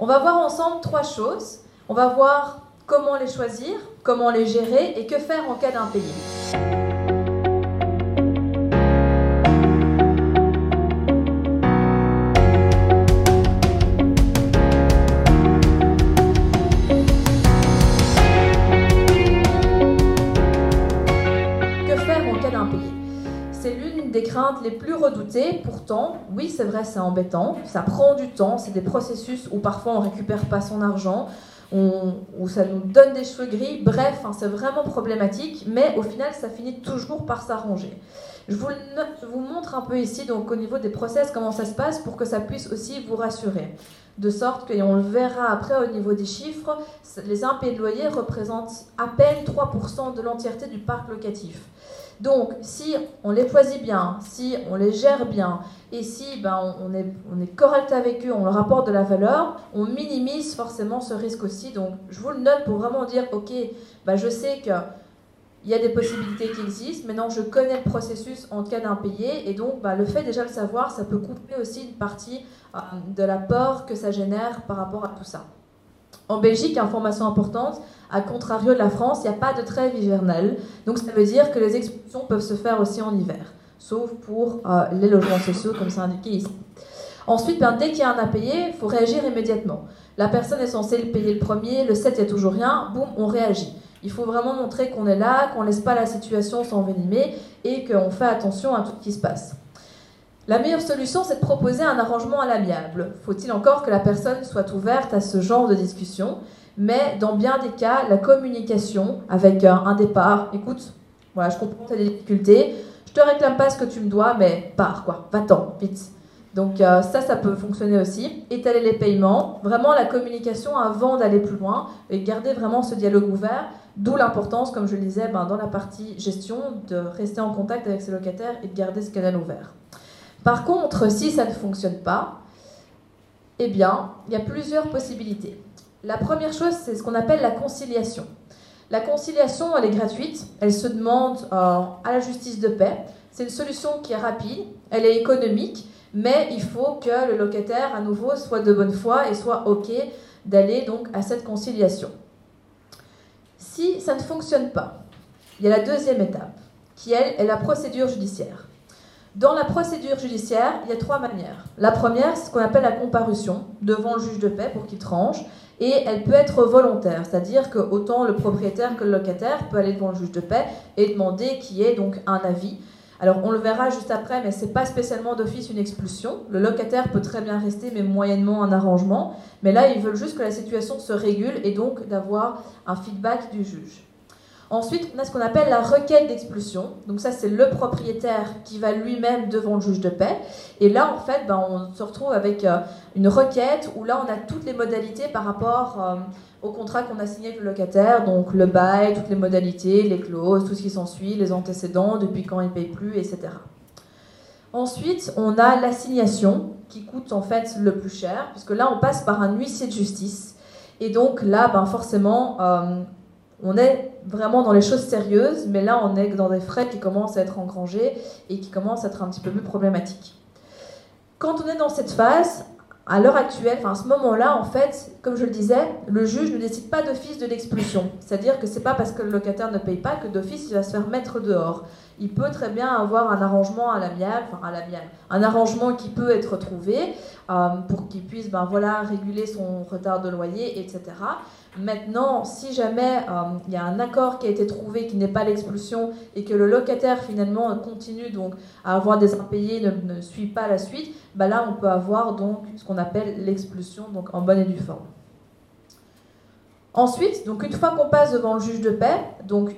On va voir ensemble trois choses. On va voir comment les choisir, comment les gérer et que faire en cas d'impayé. Les plus redoutées. Pourtant, oui, c'est vrai, c'est embêtant. Ça prend du temps. C'est des processus où parfois on récupère pas son argent, on- où ça nous donne des cheveux gris. Bref, hein, c'est vraiment problématique. Mais au final, ça finit toujours par s'arranger. Je vous, je vous montre un peu ici, donc au niveau des process, comment ça se passe pour que ça puisse aussi vous rassurer. De sorte que, et on le verra après au niveau des chiffres, les impayés de loyer représentent à peine 3% de l'entièreté du parc locatif. Donc, si on les choisit bien, si on les gère bien, et si ben, on, est, on correct avec eux, on leur apporte de la valeur, on minimise forcément ce risque aussi. Donc, je vous le note pour vraiment dire, ok, ben, je sais que il y a des possibilités qui existent. Maintenant, je connais le processus en cas d'impayé. Et donc, bah, le fait déjà de le savoir, ça peut couper aussi une partie euh, de l'apport que ça génère par rapport à tout ça. En Belgique, information importante, à contrario de la France, il n'y a pas de trêve hivernale. Donc, ça veut dire que les expulsions peuvent se faire aussi en hiver, sauf pour euh, les logements sociaux, comme c'est indiqué ici. Ensuite, ben, dès qu'il y a un impayé, il faut réagir immédiatement. La personne est censée le payer le premier, le 7, il n'y a toujours rien, boum, on réagit. Il faut vraiment montrer qu'on est là, qu'on ne laisse pas la situation s'envenimer et qu'on fait attention à tout ce qui se passe. La meilleure solution, c'est de proposer un arrangement à l'amiable. Faut-il encore que la personne soit ouverte à ce genre de discussion? Mais dans bien des cas, la communication avec euh, un départ, écoute, voilà, je comprends des difficultés, je te réclame pas ce que tu me dois, mais pars, quoi, va-t'en, vite. Donc euh, ça, ça peut fonctionner aussi. Étaler les paiements, vraiment la communication avant d'aller plus loin et garder vraiment ce dialogue ouvert. D'où l'importance, comme je le disais, ben, dans la partie gestion, de rester en contact avec ses locataires et de garder ce canal ouvert. Par contre, si ça ne fonctionne pas, eh bien, il y a plusieurs possibilités. La première chose, c'est ce qu'on appelle la conciliation. La conciliation, elle est gratuite, elle se demande euh, à la justice de paix. C'est une solution qui est rapide, elle est économique, mais il faut que le locataire, à nouveau, soit de bonne foi et soit OK d'aller donc à cette conciliation. Si ça ne fonctionne pas, il y a la deuxième étape, qui elle est la procédure judiciaire. Dans la procédure judiciaire, il y a trois manières. La première, c'est ce qu'on appelle la comparution devant le juge de paix pour qu'il tranche, et elle peut être volontaire, c'est-à-dire que autant le propriétaire que le locataire peut aller devant le juge de paix et demander qu'il y ait donc un avis. Alors on le verra juste après, mais c'est pas spécialement d'office une expulsion. Le locataire peut très bien rester, mais moyennement un arrangement. Mais là, ils veulent juste que la situation se régule et donc d'avoir un feedback du juge. Ensuite, on a ce qu'on appelle la requête d'expulsion. Donc ça, c'est le propriétaire qui va lui-même devant le juge de paix. Et là, en fait, ben, on se retrouve avec euh, une requête où là, on a toutes les modalités par rapport euh, au contrat qu'on a signé avec le locataire. Donc le bail, toutes les modalités, les clauses, tout ce qui s'ensuit, les antécédents, depuis quand il ne paye plus, etc. Ensuite, on a l'assignation qui coûte en fait le plus cher, puisque là, on passe par un huissier de justice. Et donc là, ben, forcément, euh, on est vraiment dans les choses sérieuses, mais là, on est dans des frais qui commencent à être engrangés et qui commencent à être un petit peu plus problématiques. Quand on est dans cette phase, à l'heure actuelle, enfin à ce moment-là, en fait, comme je le disais, le juge ne décide pas d'office de l'expulsion. C'est-à-dire que c'est pas parce que le locataire ne paye pas que d'office il va se faire mettre dehors. Il peut très bien avoir un arrangement à l'amiable, enfin à l'amiable, un arrangement qui peut être trouvé euh, pour qu'il puisse, ben voilà, réguler son retard de loyer, etc. Maintenant, si jamais euh, il y a un accord qui a été trouvé qui n'est pas l'expulsion et que le locataire finalement continue donc à avoir des impayés, ne, ne suit pas la suite, bah là on peut avoir donc ce qu'on appelle l'expulsion en bonne et due forme. Ensuite, donc une fois qu'on passe devant le juge de paix,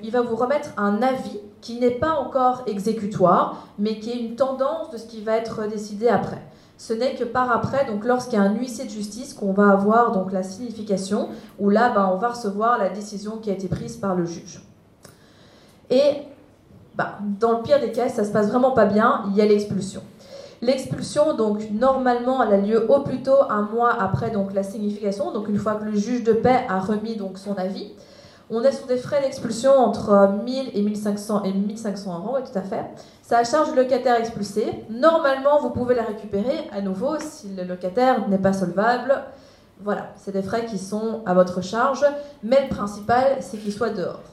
il va vous remettre un avis qui n'est pas encore exécutoire, mais qui est une tendance de ce qui va être décidé après. Ce n'est que par après, donc lorsqu'il y a un huissier de justice, qu'on va avoir donc la signification, où là, ben, on va recevoir la décision qui a été prise par le juge. Et ben, dans le pire des cas, ça se passe vraiment pas bien, il y a l'expulsion. L'expulsion, donc normalement, elle a lieu au plus tôt un mois après donc la signification, donc une fois que le juge de paix a remis donc son avis. On est sur des frais d'expulsion entre 1000 et 1500 et 1500 euros, oui, tout à fait. Ça charge le locataire expulsé. Normalement, vous pouvez la récupérer à nouveau si le locataire n'est pas solvable. Voilà, c'est des frais qui sont à votre charge, mais le principal, c'est qu'ils soient dehors.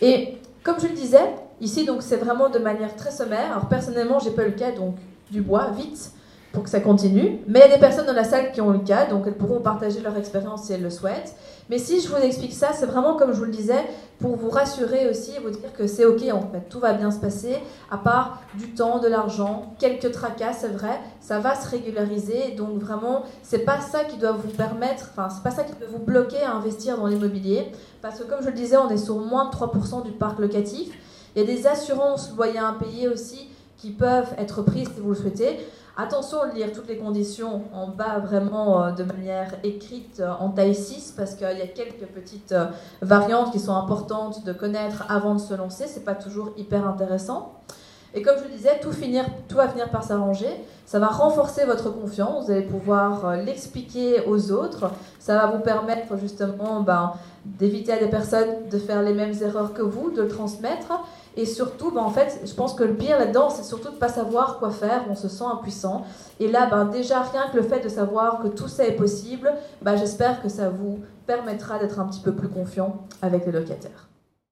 Et comme je le disais, ici, donc c'est vraiment de manière très sommaire. Alors personnellement, j'ai pas le cas, donc du bois, vite, pour que ça continue. Mais il y a des personnes dans la salle qui ont le cas, donc elles pourront partager leur expérience si elles le souhaitent. Mais si je vous explique ça, c'est vraiment comme je vous le disais, pour vous rassurer aussi, vous dire que c'est ok en fait, tout va bien se passer, à part du temps, de l'argent, quelques tracas, c'est vrai, ça va se régulariser. Donc vraiment, c'est pas ça qui doit vous permettre, enfin c'est pas ça qui peut vous bloquer à investir dans l'immobilier, parce que comme je le disais, on est sur moins de 3% du parc locatif. Il y a des assurances loyers impayés aussi qui peuvent être prises si vous le souhaitez. Attention de lire toutes les conditions en bas vraiment euh, de manière écrite euh, en taille 6 parce qu'il y a quelques petites euh, variantes qui sont importantes de connaître avant de se lancer. C'est pas toujours hyper intéressant. Et comme je le disais, tout, finir, tout va finir par s'arranger. Ça va renforcer votre confiance. Vous allez pouvoir l'expliquer aux autres. Ça va vous permettre justement ben, d'éviter à des personnes de faire les mêmes erreurs que vous, de le transmettre. Et surtout, ben, en fait, je pense que le pire là-dedans, c'est surtout de ne pas savoir quoi faire, on se sent impuissant. Et là, ben, déjà, rien que le fait de savoir que tout ça est possible, ben, j'espère que ça vous permettra d'être un petit peu plus confiant avec les locataires.